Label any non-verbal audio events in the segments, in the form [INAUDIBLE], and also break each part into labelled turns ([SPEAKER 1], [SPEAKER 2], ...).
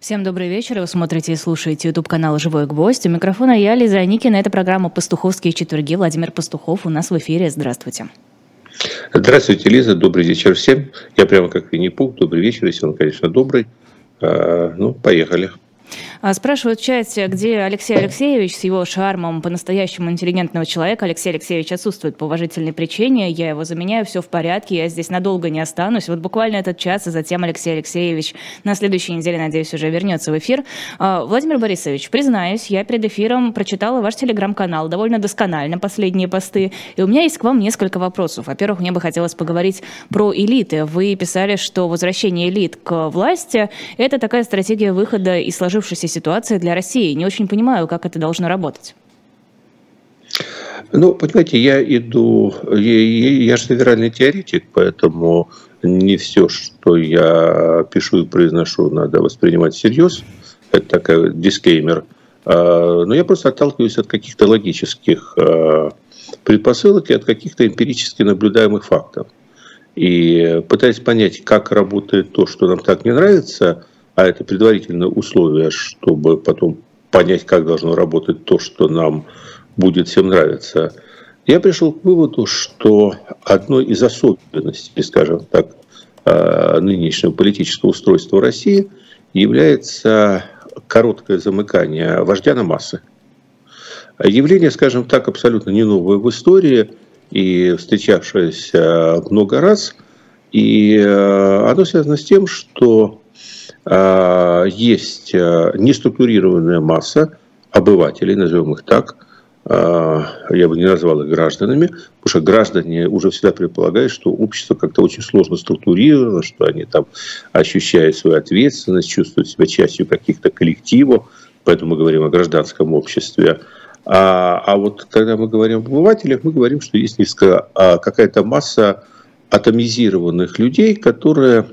[SPEAKER 1] Всем добрый вечер. Вы смотрите и слушаете YouTube канал «Живой гвоздь». У микрофона я, Лиза Аникина. Это программа «Пастуховские четверги». Владимир Пастухов у нас в эфире. Здравствуйте.
[SPEAKER 2] Здравствуйте, Лиза. Добрый вечер всем. Я прямо как Винни-Пух. Добрый вечер, если он, конечно, добрый. А, ну, поехали.
[SPEAKER 1] А, спрашивают в чате, где Алексей Алексеевич с его шармом по-настоящему интеллигентного человека. Алексей Алексеевич отсутствует по уважительной причине. Я его заменяю, все в порядке, я здесь надолго не останусь. Вот буквально этот час, и затем Алексей Алексеевич на следующей неделе, надеюсь, уже вернется в эфир. А, Владимир Борисович, признаюсь, я перед эфиром прочитала ваш телеграм-канал довольно досконально, последние посты. И у меня есть к вам несколько вопросов. Во-первых, мне бы хотелось поговорить про элиты. Вы писали, что возвращение элит к власти – это такая стратегия выхода из сложившейся ситуация для России. Не очень понимаю, как это должно работать.
[SPEAKER 2] Ну, понимаете, я иду, я, я же федеральный теоретик, поэтому не все, что я пишу и произношу, надо воспринимать всерьез. Это такой дисклеймер. А, но я просто отталкиваюсь от каких-то логических а, предпосылок и от каких-то эмпирически наблюдаемых фактов. И пытаясь понять, как работает то, что нам так не нравится, а это предварительное условие, чтобы потом понять, как должно работать то, что нам будет всем нравиться, я пришел к выводу, что одной из особенностей, скажем так, э, нынешнего политического устройства России является короткое замыкание вождя на массы. Явление, скажем так, абсолютно не новое в истории и встречавшееся много раз. И э, оно связано с тем, что есть а, неструктурированная масса обывателей, назовем их так, а, я бы не назвал их гражданами, потому что граждане уже всегда предполагают, что общество как-то очень сложно структурировано, что они там ощущают свою ответственность, чувствуют себя частью каких-то коллективов, поэтому мы говорим о гражданском обществе. А, а вот когда мы говорим об обывателях, мы говорим, что есть какая-то масса атомизированных людей, которые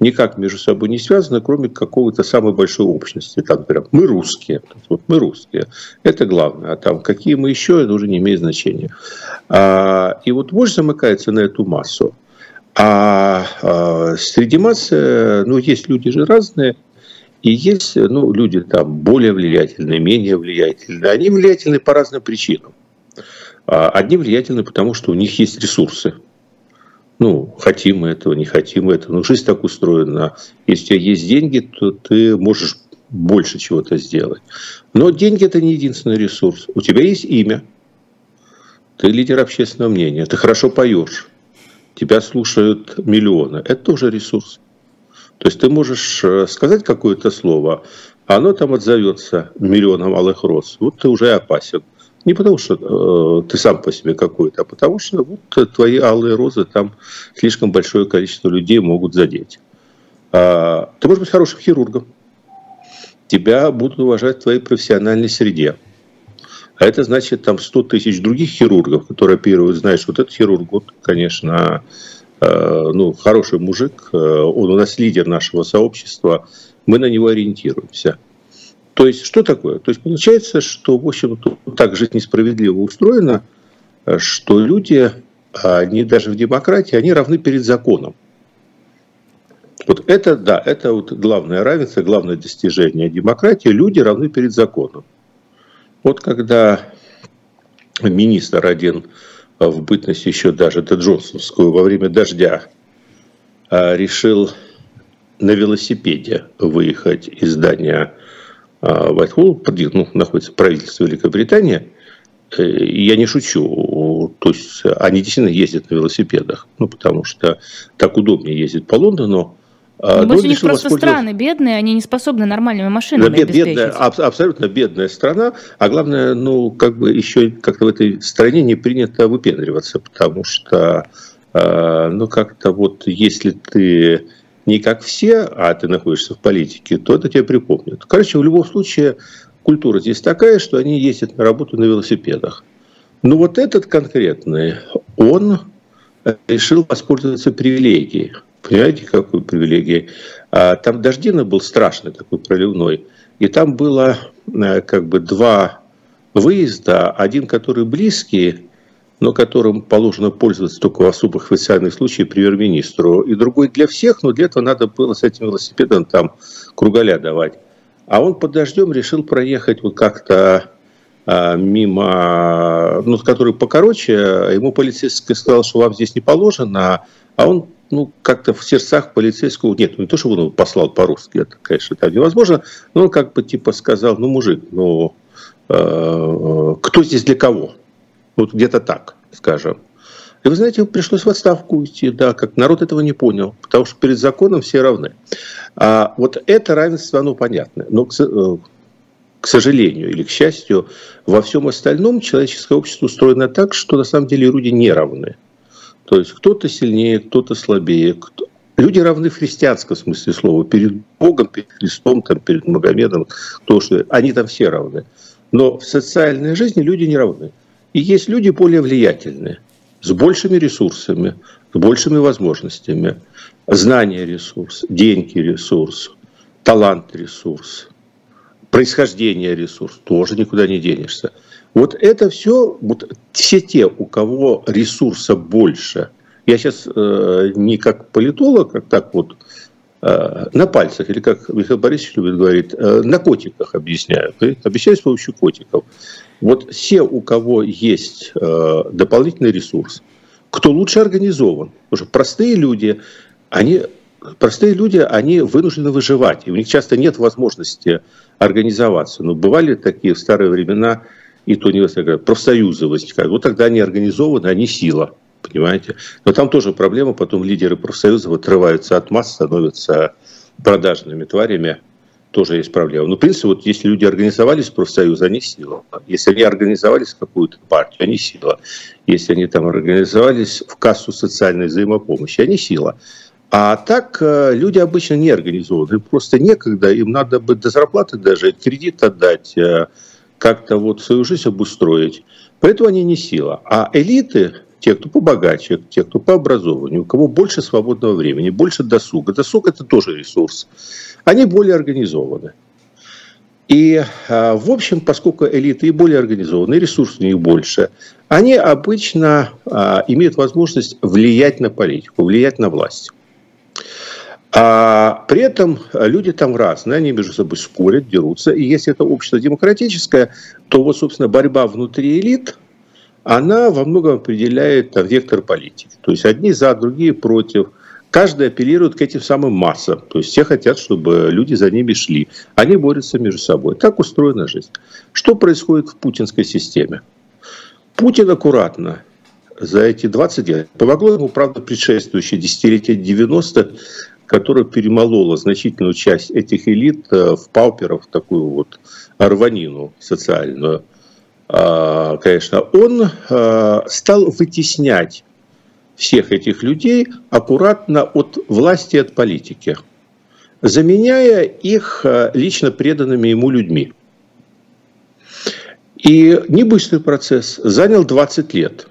[SPEAKER 2] никак между собой не связаны, кроме какого-то самой большой общности. Там, например, мы русские, вот мы русские, это главное, а там какие мы еще, это уже не имеет значения. А, и вот вождь замыкается на эту массу. А, а среди массы, ну, есть люди же разные, и есть ну, люди там более влиятельные, менее влиятельные. Они влиятельны по разным причинам. А, одни влиятельны, потому что у них есть ресурсы. Ну, хотим мы этого, не хотим мы этого. Но жизнь так устроена. Если у тебя есть деньги, то ты можешь больше чего-то сделать. Но деньги – это не единственный ресурс. У тебя есть имя. Ты лидер общественного мнения. Ты хорошо поешь. Тебя слушают миллионы. Это тоже ресурс. То есть ты можешь э, сказать какое-то слово, оно там отзовется миллионом алых роз. Вот ты уже опасен. Не потому, что э, ты сам по себе какой-то, а потому что вот твои алые розы там слишком большое количество людей могут задеть. А, ты можешь быть хорошим хирургом. Тебя будут уважать в твоей профессиональной среде. А это значит там 100 тысяч других хирургов, которые оперируют, знаешь, вот этот хирург, вот, конечно, э, ну, хороший мужик, э, он у нас лидер нашего сообщества, мы на него ориентируемся. То есть, что такое? То есть, получается, что, в общем, так жизнь несправедливо устроена, что люди, они даже в демократии, они равны перед законом. Вот это, да, это вот главное равенство, главное достижение демократии. Люди равны перед законом. Вот когда министр один в бытность еще даже до Джонсонскую во время дождя а, решил на велосипеде выехать из здания Вайтхолл, ну, находится правительство Великобритании, э, я не шучу, то есть они действительно ездят на велосипедах, ну, потому что так удобнее ездить по Лондону.
[SPEAKER 1] А, Небось, у них просто страны бедные, они не способны нормальными машинами да, бед,
[SPEAKER 2] бедная, абсолютно бедная страна, а главное, ну, как бы еще как-то в этой стране не принято выпендриваться, потому что, а, ну, как-то вот если ты не как все, а ты находишься в политике, то это тебе припомнят. Короче, в любом случае, культура здесь такая, что они ездят на работу на велосипедах. Но вот этот конкретный, он решил воспользоваться привилегией. Понимаете, какой привилегией? А, там дождина был страшный такой проливной. И там было э, как бы два выезда. Один, который близкий, но которым положено пользоваться только в особых официальных случаях премьер-министру, и другой для всех, но для этого надо было с этим велосипедом там кругаля давать. А он под дождем решил проехать вот как-то а, мимо, ну, который покороче, ему полицейский сказал, что вам здесь не положено, а он ну, как-то в сердцах полицейского, нет, ну, не то, что он его послал по-русски, это, конечно, там невозможно, но он как бы типа сказал, ну, мужик, ну, э, кто здесь для кого? Вот где-то так, скажем. И вы знаете, пришлось в отставку уйти, да, как народ этого не понял, потому что перед законом все равны. А вот это равенство, оно понятно. Но, к, э, к сожалению или к счастью, во всем остальном человеческое общество устроено так, что на самом деле люди не равны. То есть кто-то сильнее, кто-то слабее. Кто... Люди равны в христианском смысле слова. Перед Богом, перед Христом, там, перед Магомедом, кто что. Они там все равны. Но в социальной жизни люди не равны. И есть люди более влиятельные, с большими ресурсами, с большими возможностями. Знание – ресурс, деньги – ресурс, талант – ресурс, происхождение – ресурс, тоже никуда не денешься. Вот это все, вот все те, у кого ресурса больше, я сейчас э, не как политолог, как так вот э, на пальцах, или как Михаил Борисович любит говорить, э, на котиках объясняю. Объясняю с помощью котиков. Вот все, у кого есть э, дополнительный ресурс, кто лучше организован, потому что простые люди, они простые люди, они вынуждены выживать, и у них часто нет возможности организоваться. Но бывали такие в старые времена, и то не говорят, профсоюзы возникают. Вот тогда они организованы, они сила, понимаете. Но там тоже проблема, потом лидеры профсоюзов отрываются от масс, становятся продажными тварями, тоже есть проблема. Но, в принципе, вот если люди организовались в профсоюз, они сила. Если они организовались в какую-то партию, они сила. Если они там организовались в кассу социальной взаимопомощи, они сила. А так э, люди обычно не организованы. Просто некогда, им надо бы до зарплаты даже кредит отдать, э, как-то вот свою жизнь обустроить. Поэтому они не сила. А элиты, те, кто побогаче, те, кто по образованию, у кого больше свободного времени, больше досуга. Досуг – это тоже ресурс. Они более организованы. И, а, в общем, поскольку элиты и более организованы, и ресурсов у них больше, они обычно а, имеют возможность влиять на политику, влиять на власть. А при этом люди там разные, они между собой спорят, дерутся. И если это общество демократическое, то вот, собственно, борьба внутри элит, она во многом определяет там, вектор политики. То есть одни за, другие против. Каждый апеллирует к этим самым массам. То есть все хотят, чтобы люди за ними шли. Они борются между собой. Так устроена жизнь. Что происходит в путинской системе? Путин аккуратно за эти 20 лет. Помогло ему, правда, предшествующее десятилетие 90 которое перемололо значительную часть этих элит э, в пауперов, такую вот рванину социальную. А, конечно, он э, стал вытеснять всех этих людей аккуратно от власти, от политики, заменяя их э, лично преданными ему людьми. И не быстрый процесс, занял 20 лет.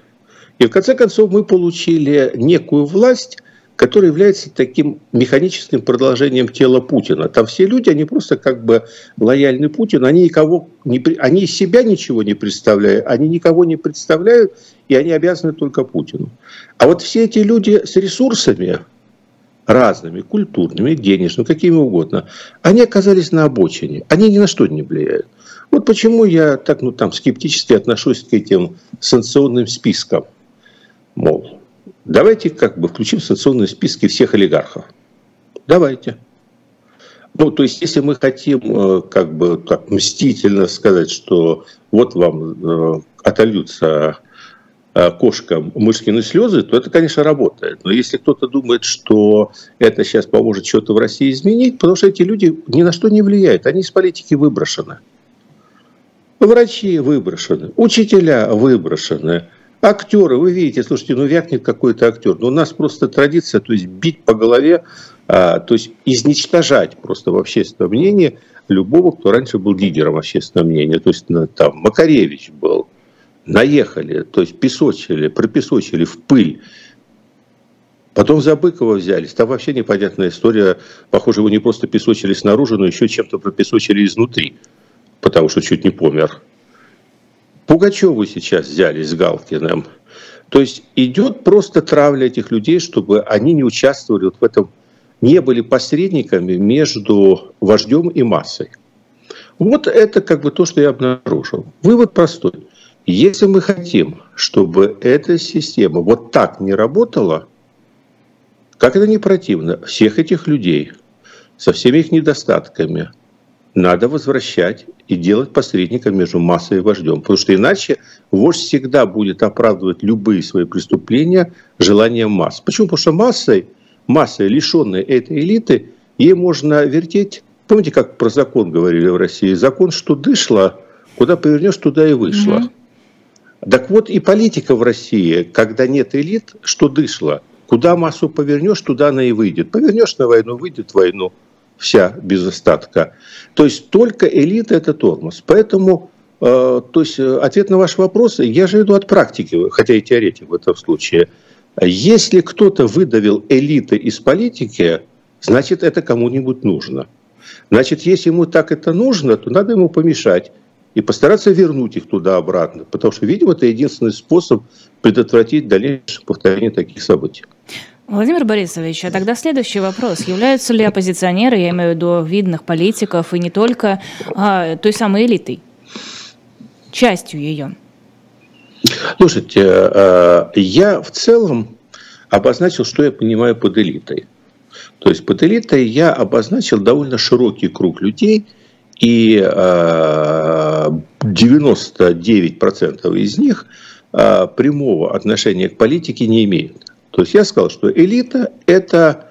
[SPEAKER 2] И в конце концов мы получили некую власть, который является таким механическим продолжением тела Путина. Там все люди, они просто как бы лояльны Путину, они никого не, они из себя ничего не представляют, они никого не представляют, и они обязаны только Путину. А вот все эти люди с ресурсами разными, культурными, денежными, какими угодно, они оказались на обочине, они ни на что не влияют. Вот почему я так ну, там, скептически отношусь к этим санкционным спискам. Мол, Давайте как бы включим в санкционные списки всех олигархов. Давайте. Ну, то есть, если мы хотим э, как бы так мстительно сказать, что вот вам э, отольются э, кошкам мышкины слезы, то это, конечно, работает. Но если кто-то думает, что это сейчас поможет что-то в России изменить, потому что эти люди ни на что не влияют, они из политики выброшены. Врачи выброшены, учителя выброшены, Актеры, вы видите, слушайте, ну вякнет какой-то актер. Но у нас просто традиция, то есть бить по голове, а, то есть изничтожать просто в общественном мнении любого, кто раньше был лидером общественного мнения. То есть ну, там Макаревич был, наехали, то есть песочили, пропесочили в пыль. Потом за Быкова взялись. Там вообще непонятная история. Похоже, его не просто песочили снаружи, но еще чем-то пропесочили изнутри. Потому что чуть не помер. Пугачеву сейчас взяли с Галкиным. То есть идет просто травля этих людей, чтобы они не участвовали вот в этом, не были посредниками между вождем и массой. Вот это как бы то, что я обнаружил. Вывод простой. Если мы хотим, чтобы эта система вот так не работала, как это не противно, всех этих людей со всеми их недостатками надо возвращать и делать посредником между массой и вождем. Потому что иначе вождь всегда будет оправдывать любые свои преступления желанием масс. Почему? Потому что массой, массой, лишенной этой элиты, ей можно вертеть Помните, как про закон говорили в России? Закон, что дышло, куда повернешь, туда и вышло. Угу. Так вот и политика в России, когда нет элит, что дышло. Куда массу повернешь, туда она и выйдет. Повернешь на войну, выйдет в войну вся без остатка. То есть только элита – это тормоз. Поэтому э, то есть, э, ответ на ваш вопрос, я же иду от практики, хотя и теоретик в этом случае. Если кто-то выдавил элиты из политики, значит это кому-нибудь нужно. Значит, если ему так это нужно, то надо ему помешать и постараться вернуть их туда-обратно, потому что, видимо, это единственный способ предотвратить дальнейшее повторение таких событий.
[SPEAKER 1] Владимир Борисович, а тогда следующий вопрос. Являются ли оппозиционеры, я имею в виду видных политиков, и не только а, той самой элитой, частью ее?
[SPEAKER 2] Слушайте, э, я в целом обозначил, что я понимаю под элитой. То есть под элитой я обозначил довольно широкий круг людей, и 99% э, из них э, прямого отношения к политике не имеют. То есть я сказал, что элита – это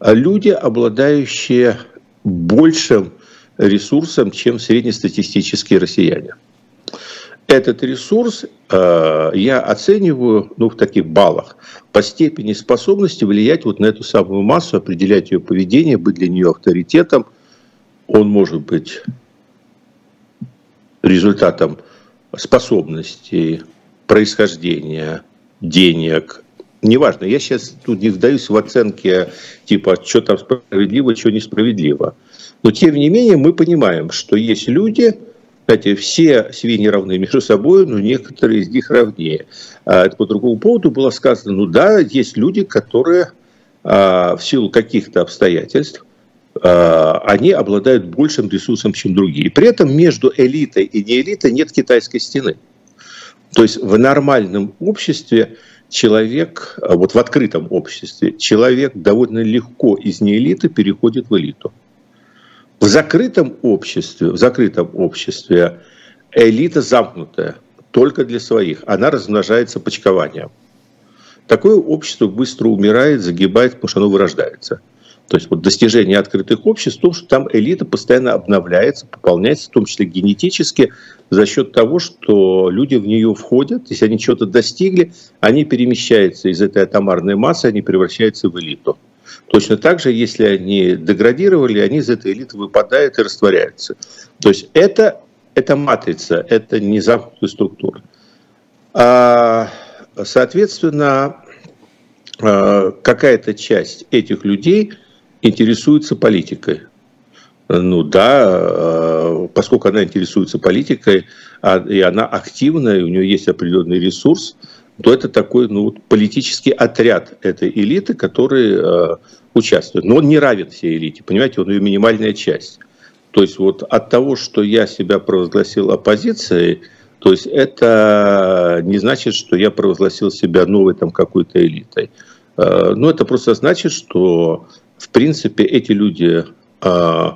[SPEAKER 2] люди, обладающие большим ресурсом, чем среднестатистические россияне. Этот ресурс э, я оцениваю ну, в таких баллах по степени способности влиять вот на эту самую массу, определять ее поведение, быть для нее авторитетом. Он может быть результатом способностей, происхождения, денег. Неважно, я сейчас тут не вдаюсь в оценки типа, что там справедливо, что несправедливо. Но тем не менее мы понимаем, что есть люди, кстати, все свиньи равны между собой, но некоторые из них равнее. А это по другому поводу было сказано, ну да, есть люди, которые а, в силу каких-то обстоятельств а, они обладают большим ресурсом, чем другие. При этом между элитой и неэлитой нет китайской стены. То есть в нормальном обществе человек, вот в открытом обществе, человек довольно легко из неэлиты переходит в элиту. В закрытом обществе, в закрытом обществе элита замкнутая только для своих. Она размножается почкованием. Такое общество быстро умирает, загибает, потому что оно вырождается. То есть вот достижение открытых обществ в том, что там элита постоянно обновляется, пополняется, в том числе генетически, за счет того, что люди в нее входят, если они чего-то достигли, они перемещаются из этой атомарной массы, они превращаются в элиту. Точно так же, если они деградировали, они из этой элиты выпадают и растворяются. То есть это, это матрица, это не замкнутая структура. А, соответственно, а, какая-то часть этих людей интересуется политикой. Ну да, а, поскольку она интересуется политикой, а, и она активная, и у нее есть определенный ресурс, то это такой ну, политический отряд этой элиты, который э, участвует. Но он не равен всей элите, понимаете, он ее минимальная часть. То есть вот от того, что я себя провозгласил оппозицией, то есть это не значит, что я провозгласил себя новой там какой-то элитой. Э, но это просто значит, что в принципе эти люди э,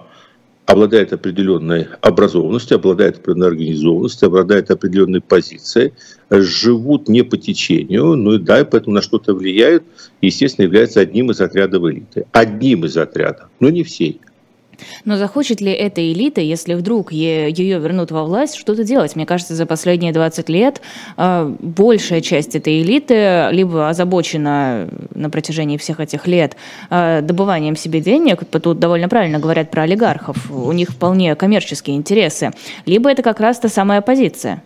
[SPEAKER 2] обладает определенной образованностью, обладает определенной организованностью, обладает определенной позицией, живут не по течению, ну и да, и поэтому на что-то влияют, естественно, являются одним из отрядов элиты. Одним из отрядов, но не всей.
[SPEAKER 1] Но захочет ли эта элита, если вдруг ее вернут во власть, что-то делать? Мне кажется, за последние 20 лет э, большая часть этой элиты либо озабочена на протяжении всех этих лет э, добыванием себе денег, тут довольно правильно говорят про олигархов, у них вполне коммерческие интересы, либо это как раз та самая оппозиция.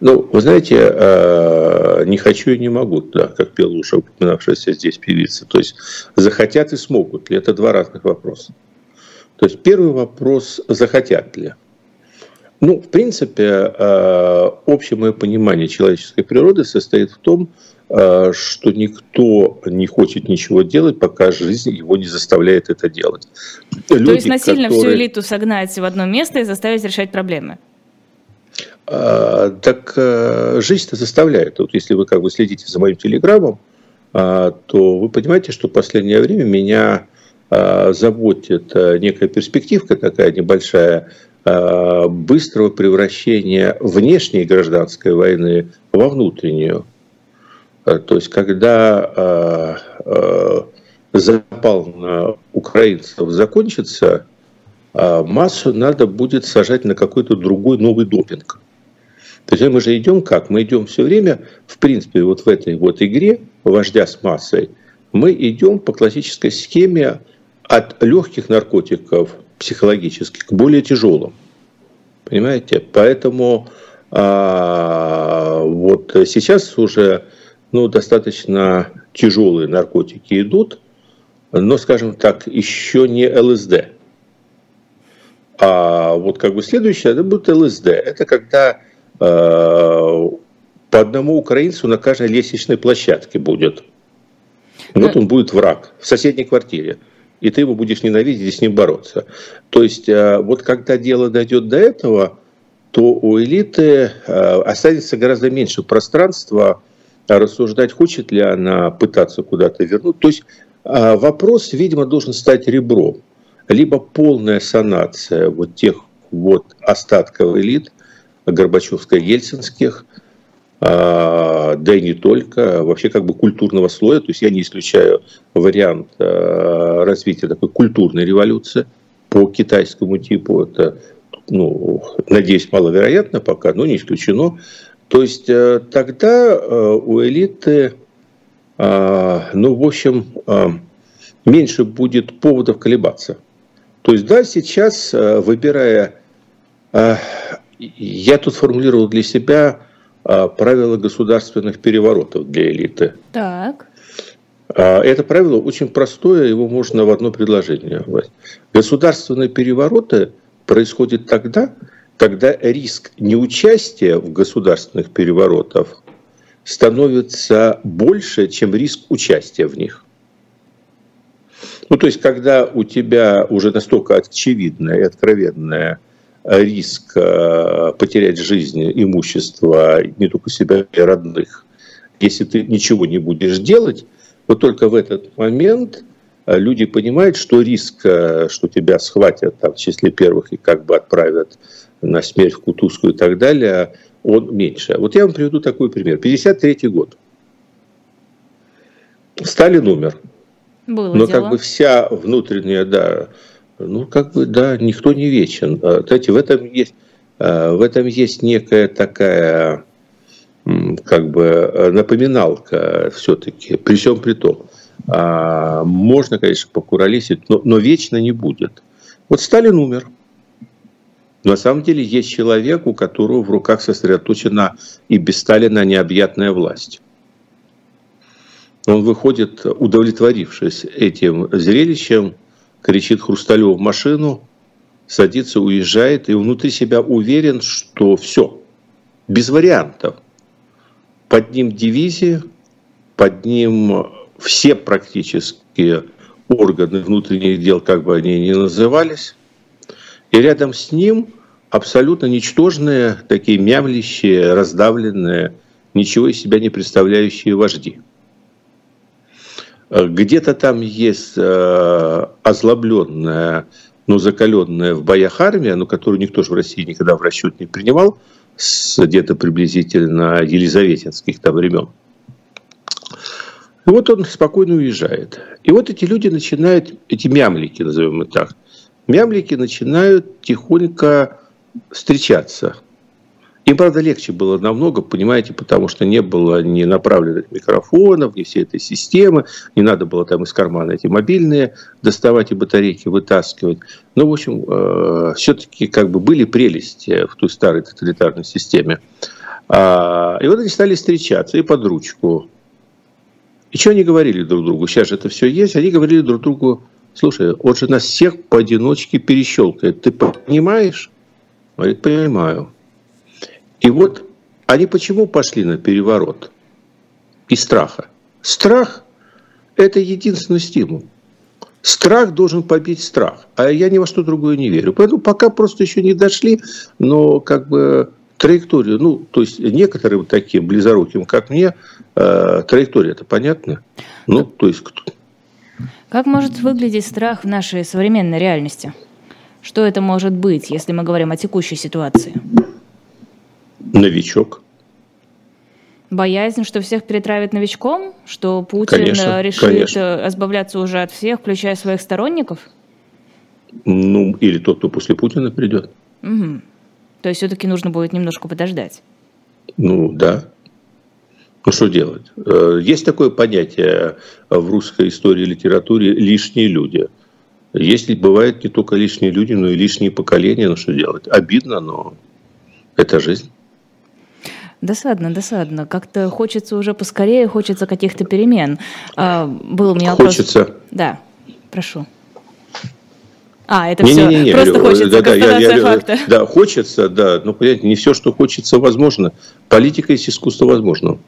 [SPEAKER 2] Ну, вы знаете, э, не хочу и не могу, да, как пела уже упоминавшаяся здесь певица. То есть захотят и смогут ли? Это два разных вопроса. То есть первый вопрос, захотят ли? Ну, в принципе, э, общее мое понимание человеческой природы состоит в том, э, что никто не хочет ничего делать, пока жизнь его не заставляет это делать.
[SPEAKER 1] Люди, То есть насильно которые... всю элиту согнать в одно место и заставить решать проблемы?
[SPEAKER 2] А, так э, жизнь-то заставляет. Вот если вы как бы следите за моим телеграммом, а, то вы понимаете, что в последнее время меня а, заботит некая перспективка такая небольшая, Э, быстрого превращения внешней гражданской войны во внутреннюю. Э, то есть, когда э, запал на украинцев закончится, массу надо будет сажать на какой-то другой новый допинг. То есть мы же идем как? Мы идем все время, в принципе, вот в этой вот игре вождя с массой, мы идем по классической схеме от легких наркотиков психологических к более тяжелым. Понимаете? Поэтому а, вот сейчас уже ну, достаточно тяжелые наркотики идут, но, скажем так, еще не ЛСД. А вот как бы следующее, это будет ЛСД. Это когда по одному украинцу на каждой лестничной площадке будет. Вот он будет враг в соседней квартире и ты его будешь ненавидеть и с ним бороться. То есть э, вот когда дело дойдет до этого, то у элиты э, останется гораздо меньше пространства рассуждать, хочет ли она пытаться куда-то вернуть. То есть э, вопрос, видимо, должен стать ребром. Либо полная санация вот тех вот остатков элит, Горбачевско-Ельцинских, а, да и не только, вообще как бы культурного слоя. То есть я не исключаю вариант а, развития такой культурной революции по китайскому типу. Это, ну, надеюсь, маловероятно пока, но не исключено. То есть э, тогда э, у элиты, а, ну, в общем, меньше будет поводов колебаться. То есть, да, сейчас, э, выбирая, я тут формулировал для себя а, правила государственных переворотов для элиты.
[SPEAKER 1] Так.
[SPEAKER 2] А, это правило очень простое, его можно в одно предложение. Государственные перевороты происходят тогда, когда риск неучастия в государственных переворотах становится больше, чем риск участия в них. Ну, то есть, когда у тебя уже настолько очевидная и откровенная риск э, потерять жизнь, имущество, не только себя и родных, если ты ничего не будешь делать, вот только в этот момент э, люди понимают, что риск, э, что тебя схватят там, в числе первых и как бы отправят на смерть в Кутузскую и так далее, он меньше. Вот я вам приведу такой пример. 53 год. Сталин умер. Было Но дело. как бы вся внутренняя, да, ну, как бы, да, никто не вечен. А, знаете, в этом есть, а, в этом есть некая такая, как бы, напоминалка все-таки, при всем при том. А, можно, конечно, покуролесить, но, но вечно не будет. Вот Сталин умер. На самом деле есть человек, у которого в руках сосредоточена и без Сталина необъятная власть. Он выходит, удовлетворившись этим зрелищем, кричит Хрусталев в машину, садится, уезжает, и внутри себя уверен, что все, без вариантов. Под ним дивизия, под ним все практически органы внутренних дел, как бы они ни назывались, и рядом с ним абсолютно ничтожные, такие мямлящие, раздавленные, ничего из себя не представляющие вожди. Э, где-то там есть э, озлобленная, но закаленная в боях армия, но которую никто же в России никогда в расчет не принимал, с где-то приблизительно елизаветинских там времен. И вот он спокойно уезжает. И вот эти люди начинают, эти мямлики, назовем их так, мямлики начинают тихонько встречаться им, правда, легче было намного, понимаете, потому что не было ни направленных микрофонов, ни всей этой системы, не надо было там из кармана эти мобильные доставать и батарейки вытаскивать. Но, в общем, э, все-таки как бы были прелести в той старой тоталитарной системе. А, и вот они стали встречаться и под ручку. И что они говорили друг другу? Сейчас же это все есть. Они говорили друг другу, слушай, он же нас всех поодиночке перещелкает. Ты понимаешь? Говорит, понимаю. И вот они почему пошли на переворот? Из страха. Страх – это единственный стимул. Страх должен побить страх, а я ни во что другое не верю. Поэтому пока просто еще не дошли, но как бы траекторию, ну, то есть некоторым таким близоруким, как мне, э, траектория это понятно. Ну, то есть кто.
[SPEAKER 1] Как может выглядеть страх в нашей современной реальности? Что это может быть, если мы говорим о текущей ситуации?
[SPEAKER 2] Новичок.
[SPEAKER 1] Боязнь, что всех перетравит новичком? Что Путин конечно, решит конечно. избавляться уже от всех, включая своих сторонников?
[SPEAKER 2] Ну, или тот, кто после Путина придет.
[SPEAKER 1] Угу. То есть все-таки нужно будет немножко подождать.
[SPEAKER 2] Ну, да. Ну, что делать? Э, есть такое понятие в русской истории и литературе «лишние люди». Если бывают не только лишние люди, но и лишние поколения, ну что делать? Обидно, но это жизнь.
[SPEAKER 1] Досадно, досадно. Как-то хочется уже поскорее, хочется каких-то перемен. А, был у меня вопрос.
[SPEAKER 2] Хочется.
[SPEAKER 1] Да, прошу. А, это не, все не, не, не, просто хочется да, да, я, я, факта.
[SPEAKER 2] Да, хочется, да. Но, понимаете, не все, что хочется, возможно. Политика есть искусство возможного.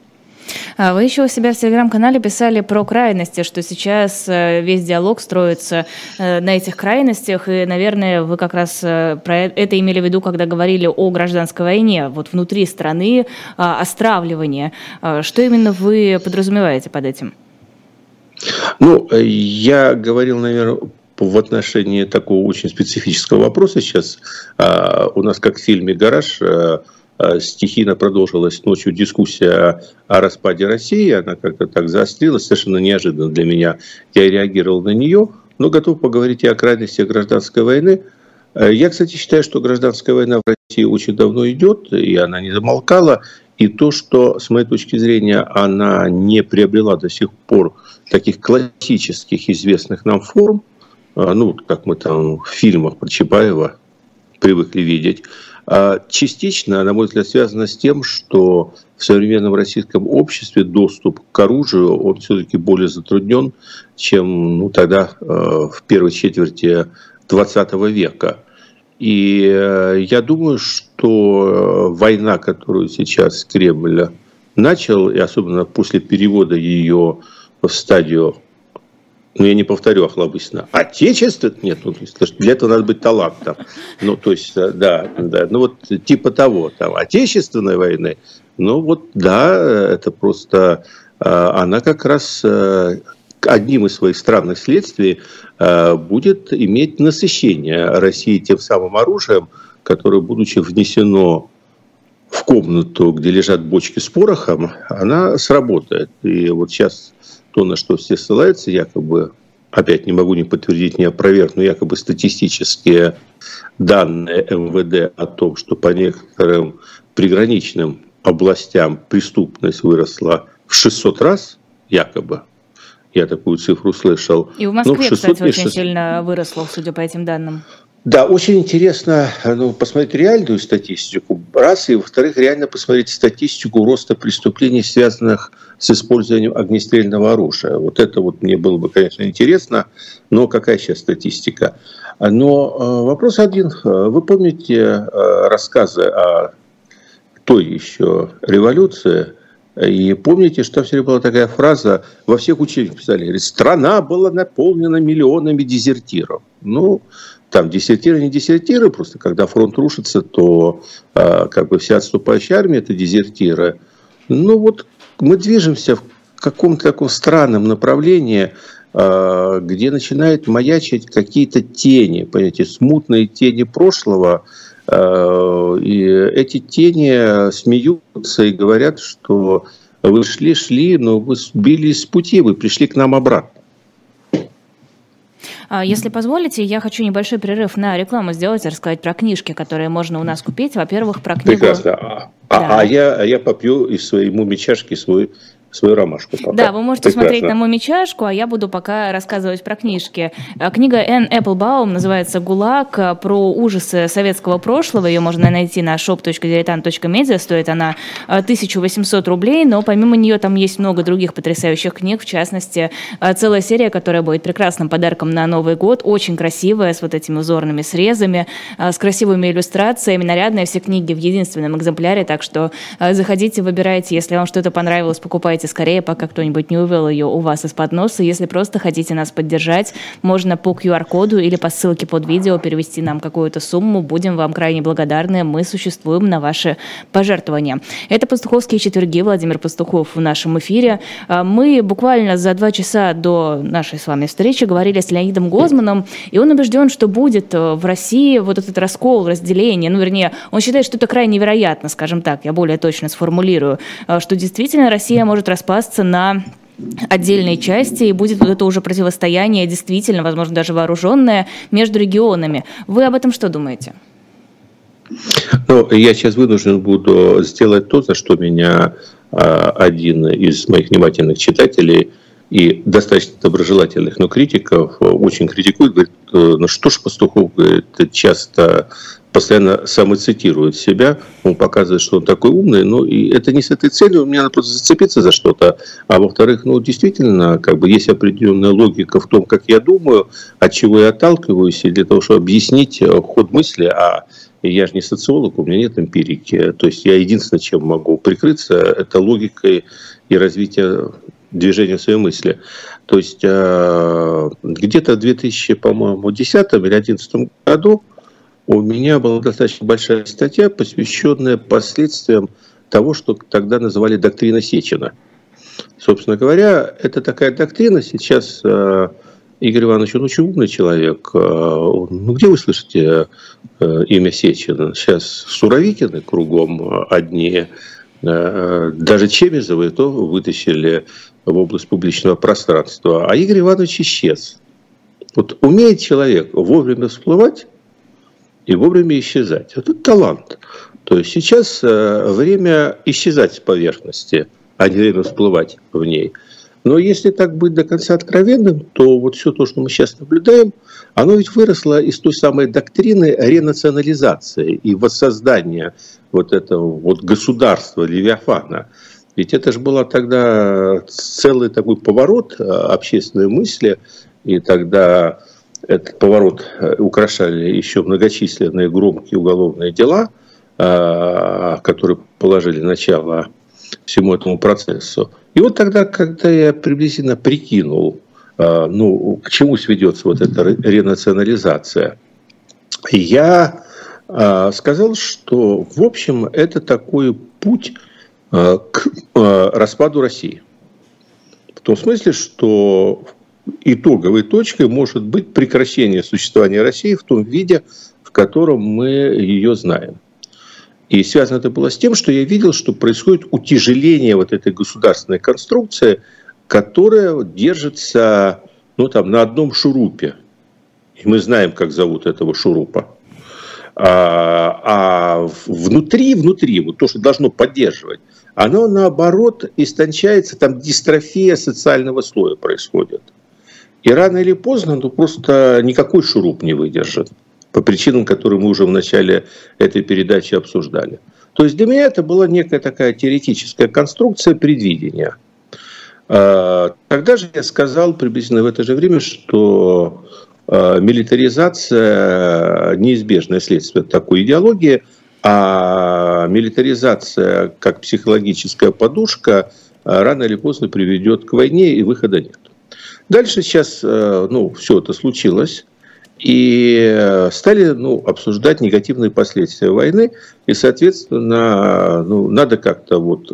[SPEAKER 1] А вы еще у себя в телеграм-канале писали про крайности, что сейчас э, весь диалог строится э, на этих крайностях, и, наверное, вы как раз э, про это имели в виду, когда говорили о гражданской войне, вот внутри страны, а, остравливание. А что именно вы подразумеваете под этим?
[SPEAKER 2] Ну, я говорил, наверное, в отношении такого очень специфического вопроса сейчас. У нас, как в фильме «Гараж», стихийно продолжилась ночью дискуссия о распаде России. Она как-то так заострилась, совершенно неожиданно для меня. Я реагировал на нее, но готов поговорить и о крайностях гражданской войны. Э, я, кстати, считаю, что гражданская война в России очень давно идет, и она не замолкала. И то, что, с моей точки зрения, она не приобрела до сих пор таких классических известных нам форм, э, ну, как мы там в фильмах про Чапаева привыкли видеть, частично, на мой взгляд, связано с тем, что в современном российском обществе доступ к оружию, он все-таки более затруднен, чем ну, тогда э, в первой четверти 20 века. И э, я думаю, что война, которую сейчас Кремль начал, и особенно после перевода ее в стадию ну, я не повторю охлобыстно, отечество, нет, ну, для этого надо быть талантом. Ну, то есть, э, да, да, ну, вот типа того, там, отечественной войны, ну, вот, да, это просто, э, она как раз э, одним из своих странных следствий будет иметь насыщение России тем самым оружием, которое, будучи внесено в комнату, где лежат бочки с порохом, она сработает. И вот сейчас то, на что все ссылаются, якобы, опять не могу не подтвердить, не опровергнуть, но якобы статистические данные МВД о том, что по некоторым приграничным областям преступность выросла в 600 раз, якобы, я такую цифру слышал.
[SPEAKER 1] И в Москве, ну, 600, кстати, очень 600... сильно выросло, судя по этим данным.
[SPEAKER 2] Да, очень интересно ну, посмотреть реальную статистику, раз, и во-вторых, реально посмотреть статистику роста преступлений, связанных с использованием огнестрельного оружия. Вот это вот мне было бы, конечно, интересно, но какая сейчас статистика? Но э, вопрос один. Вы помните э, рассказы о той еще революции, и помните, что все была такая фраза, во всех учебниках писали, страна была наполнена миллионами дезертиров. Ну, там десертиры, не десертиры, просто когда фронт рушится, то э, как бы вся отступающая армия – это дезертиры. Ну вот мы движемся в каком-то таком странном направлении, э, где начинают маячить какие-то тени, понимаете, смутные тени прошлого, э, и эти тени смеются и говорят, что вы шли-шли, но вы сбились с пути, вы пришли к нам обратно.
[SPEAKER 1] А, если позволите, я хочу небольшой перерыв на рекламу сделать и рассказать про книжки, которые можно у нас купить. Во-первых, про книгу...
[SPEAKER 2] Прекрасно. А, а да. а, я, а я попью из своей муми чашки свой свою ромашку.
[SPEAKER 1] Пока. Да, вы можете Прекрасно. смотреть на мою чашку, а я буду пока рассказывать про книжки. Э, книга Энн Эпплбаум называется «ГУЛАГ» э, про ужасы советского прошлого. Ее можно найти на shop.diletant.media. Стоит она 1800 рублей, но помимо нее там есть много других потрясающих книг, в частности, целая серия, которая будет прекрасным подарком на Новый год, очень красивая, с вот этими узорными срезами, с красивыми иллюстрациями, нарядные все книги в единственном экземпляре, так что заходите, выбирайте, если вам что-то понравилось, покупайте скорее, пока кто-нибудь не увел ее у вас из-под носа. Если просто хотите нас поддержать, можно по QR-коду или по ссылке под видео перевести нам какую-то сумму. Будем вам крайне благодарны. Мы существуем на ваши пожертвования. Это «Пастуховские четверги». Владимир Пастухов в нашем эфире. А, мы буквально за два часа до нашей с вами встречи говорили с Леонидом Гозманом, и он убежден, что будет э, в России вот этот раскол, разделение, ну, вернее, он считает, что это крайне вероятно, скажем так, я более точно сформулирую, э, что действительно Россия может распасться на отдельные части, и будет вот это уже противостояние, действительно, возможно, даже вооруженное, между регионами. Вы об этом что думаете?
[SPEAKER 2] Ну, я сейчас вынужден буду сделать то, за что меня а, один из моих внимательных читателей и достаточно доброжелательных, но критиков очень критикует, говорит, «Э, ну что ж Пастухов, говорит, часто постоянно самоцитирует себя, он показывает, что он такой умный, но и это не с этой целью, мне надо просто зацепиться за что-то, а во-вторых, ну, действительно, как бы есть определенная логика в том, как я думаю, от чего я отталкиваюсь, и для того, чтобы объяснить э, ход мысли, а я же не социолог, у меня нет эмпирики, то есть я единственное, чем могу прикрыться, это логикой и развитие движения своей мысли. То есть э, где-то в 2010 или 2011 году у меня была достаточно большая статья, посвященная последствиям того, что тогда называли доктрина Сечина. Собственно говоря, это такая доктрина. Сейчас э, Игорь Иванович, он очень умный человек. Э, ну, где вы слышите э, имя Сечина? Сейчас Суровикины кругом одни. Даже Чемизовы то вытащили в область публичного пространства. А Игорь Иванович исчез. Вот умеет человек вовремя всплывать, и вовремя исчезать. Это талант. То есть сейчас э, время исчезать с поверхности, а не время всплывать в ней. Но если так быть до конца откровенным, то вот все то, что мы сейчас наблюдаем, оно ведь выросло из той самой доктрины ренационализации и воссоздания вот этого вот государства Левиафана. Ведь это же был тогда целый такой поворот э, общественной мысли, и тогда этот поворот э, украшали еще многочисленные громкие уголовные дела, э, которые положили начало всему этому процессу. И вот тогда, когда я приблизительно прикинул, э, ну, к чему сведется вот эта ренационализация, я сказал, что, в общем, это такой путь к распаду России. В том смысле, что итоговой точкой может быть прекращение существования России в том виде, в котором мы ее знаем. И связано это было с тем, что я видел, что происходит утяжеление вот этой государственной конструкции, которая держится ну, там, на одном шурупе. И мы знаем, как зовут этого шурупа. А, а внутри, внутри, вот то, что должно поддерживать, оно наоборот истончается, там дистрофия социального слоя происходит. И рано или поздно ну, просто никакой шуруп не выдержит по причинам, которые мы уже в начале этой передачи обсуждали. То есть для меня это была некая такая теоретическая конструкция предвидения. А, тогда же я сказал приблизительно в это же время, что а, милитаризация неизбежное следствие такой идеологии, а милитаризация как психологическая подушка рано или поздно приведет к войне и выхода нет. Дальше сейчас, э, ну, все это случилось, и стали ну, обсуждать негативные последствия войны, и, соответственно, ну, надо как-то вот,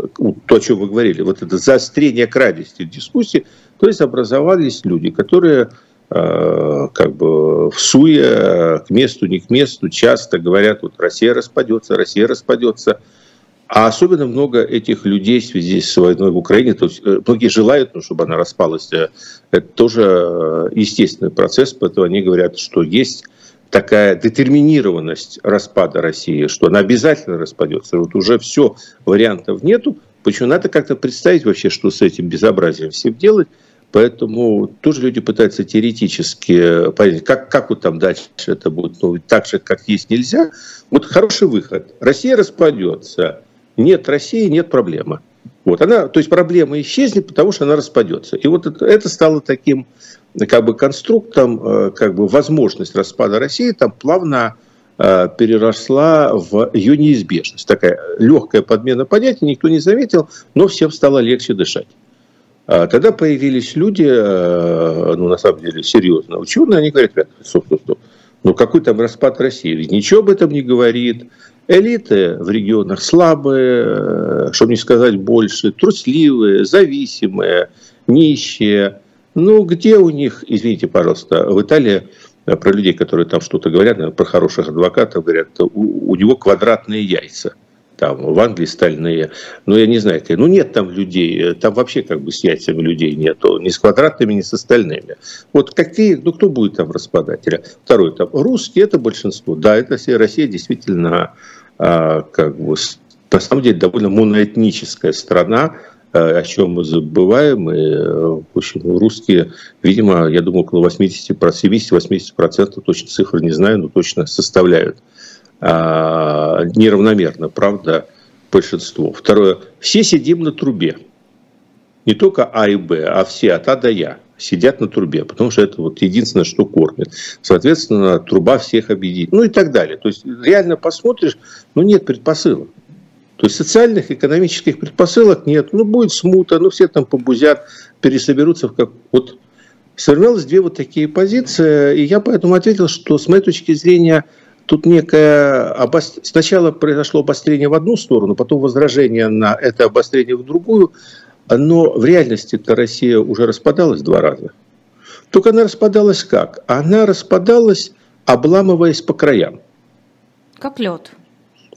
[SPEAKER 2] то, о чем вы говорили, вот это заострение крадести дискуссии, то есть образовались люди, которые э, как бы в суе, к месту, не к месту, часто говорят, вот Россия распадется, Россия распадется, а особенно много этих людей в связи с войной в Украине, то есть э, многие желают, ну, чтобы она распалась. Э, это тоже э, естественный процесс, поэтому они говорят, что есть такая детерминированность распада России, что она обязательно распадется. Вот уже все, вариантов нету, Почему надо как-то представить вообще, что с этим безобразием всем делать, Поэтому тоже люди пытаются теоретически понять, как, как вот там дальше это будет. Ну, так же, как есть, нельзя. Вот хороший выход. Россия распадется. Нет России, нет проблемы. Вот она, то есть проблема исчезнет, потому что она распадется. И вот это, это стало таким как бы конструктом, э, как бы возможность распада России там плавно э, переросла в ее неизбежность. Такая легкая подмена понятий, никто не заметил, но всем стало легче дышать. А тогда появились люди, э, ну, на самом деле, серьезно ученые, они говорят, стоп, стоп, стоп, ну, какой там распад России? Ничего об этом не говорит. Элиты в регионах слабые, э, чтобы не сказать больше, трусливые, зависимые, нищие. Ну, где у них, извините, пожалуйста, в Италии э, про людей, которые там что-то говорят, про хороших адвокатов говорят, у, у него квадратные яйца там в Англии стальные, но я не знаю, ну нет там людей, там вообще как бы с яйцами людей нету, ни с квадратными, ни с остальными. Вот какие, ну кто будет там распадателя? Второй там, русские это большинство, да, это Россия действительно как бы на самом деле довольно моноэтническая страна, а, о чем мы забываем. И, в общем, русские, видимо, я думаю, около 80%, 70-80%, точно цифры не знаю, но точно составляют а, неравномерно, правда, большинство. Второе, все сидим на трубе. Не только А и Б, а все от А до Я сидят на трубе, потому что это вот единственное, что кормит. Соответственно, труба всех объединит. Ну и так далее. То есть реально посмотришь, ну нет предпосылок. То есть социальных, экономических предпосылок нет. Ну будет смута, ну все там побузят, пересоберутся в как... Вот сформировалось две вот такие позиции, и я поэтому ответил, что с моей точки зрения – Тут некое обос... сначала произошло обострение в одну сторону, потом возражение на это обострение в другую, но в реальности-то Россия уже распадалась два раза. Только она распадалась как? Она распадалась, обламываясь по краям.
[SPEAKER 1] Как лед.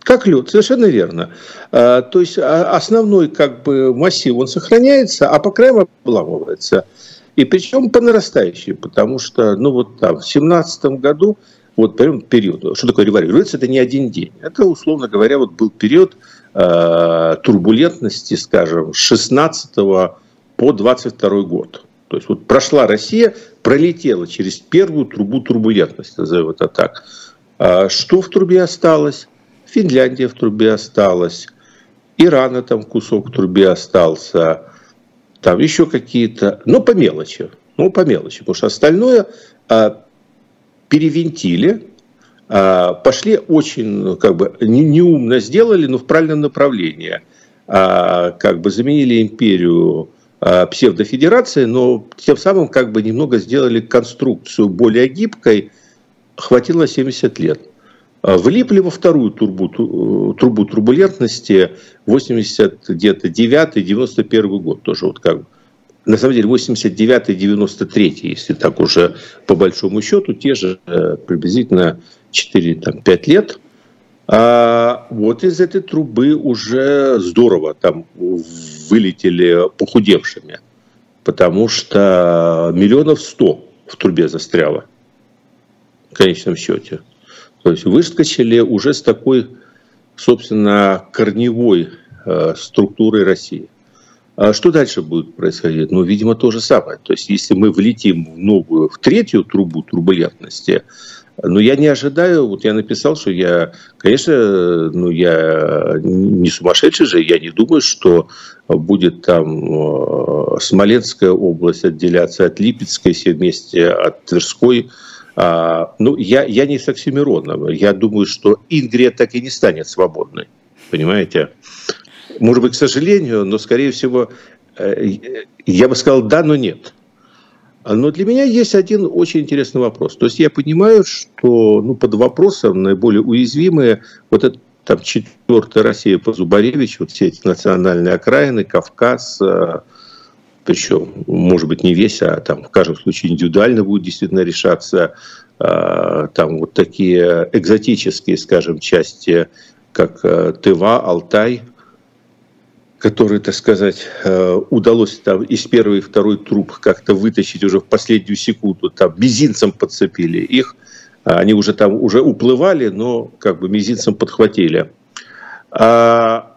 [SPEAKER 2] Как лед, совершенно верно. А, то есть а, основной как бы массив он сохраняется, а по краям обламывается. И причем по нарастающей, потому что, ну вот там, в семнадцатом году вот период. Что такое революция? Революция – это не один день. Это, условно говоря, вот был период э, турбулентности, скажем, с 16 по 22 год. То есть вот прошла Россия, пролетела через первую трубу турбулентности, назовем это так. А что в трубе осталось? Финляндия в трубе осталась, Ирана там кусок в трубе остался, там еще какие-то, но по мелочи, ну по мелочи, потому что остальное а, перевинтили, а, пошли очень, ну, как бы, неумно сделали, но в правильном направлении. А, как бы заменили империю а, псевдофедерации, но тем самым как бы немного сделали конструкцию более гибкой, хватило 70 лет. Влипли во вторую трубу, трубу турбулентности 80 где-то 9-91 год тоже вот как бы на самом деле 89-93, если так уже по большому счету, те же э, приблизительно 4-5 лет. А вот из этой трубы уже здорово там вылетели похудевшими, потому что миллионов сто в трубе застряло в конечном счете. То есть выскочили уже с такой, собственно, корневой э, структурой России. А что дальше будет происходить? Ну, видимо, то же самое. То есть, если мы влетим в новую, в третью трубу турбулентности, но я не ожидаю, вот я написал, что я, конечно, ну я не сумасшедший же, я не думаю, что будет там э, Смоленская область отделяться от Липецкой, все вместе от Тверской. А, ну, я, я не с Оксимироном. Я думаю, что Ингрия так и не станет свободной. Понимаете? Может быть, к сожалению, но, скорее всего, э, я бы сказал да, но нет. Но для меня есть один очень интересный вопрос. То есть я понимаю, что ну, под вопросом наиболее уязвимые вот это там четвертая Россия по Зубаревичу, вот все эти национальные окраины, Кавказ, э, причем, может быть, не весь, а там в каждом случае индивидуально будет действительно решаться, э, там вот такие экзотические, скажем, части, как Тыва, Алтай – которые, так сказать, э, удалось там из первой и второй труб как-то вытащить уже в последнюю секунду, там мизинцем подцепили их, они уже там уже уплывали, но как бы мизинцем подхватили. А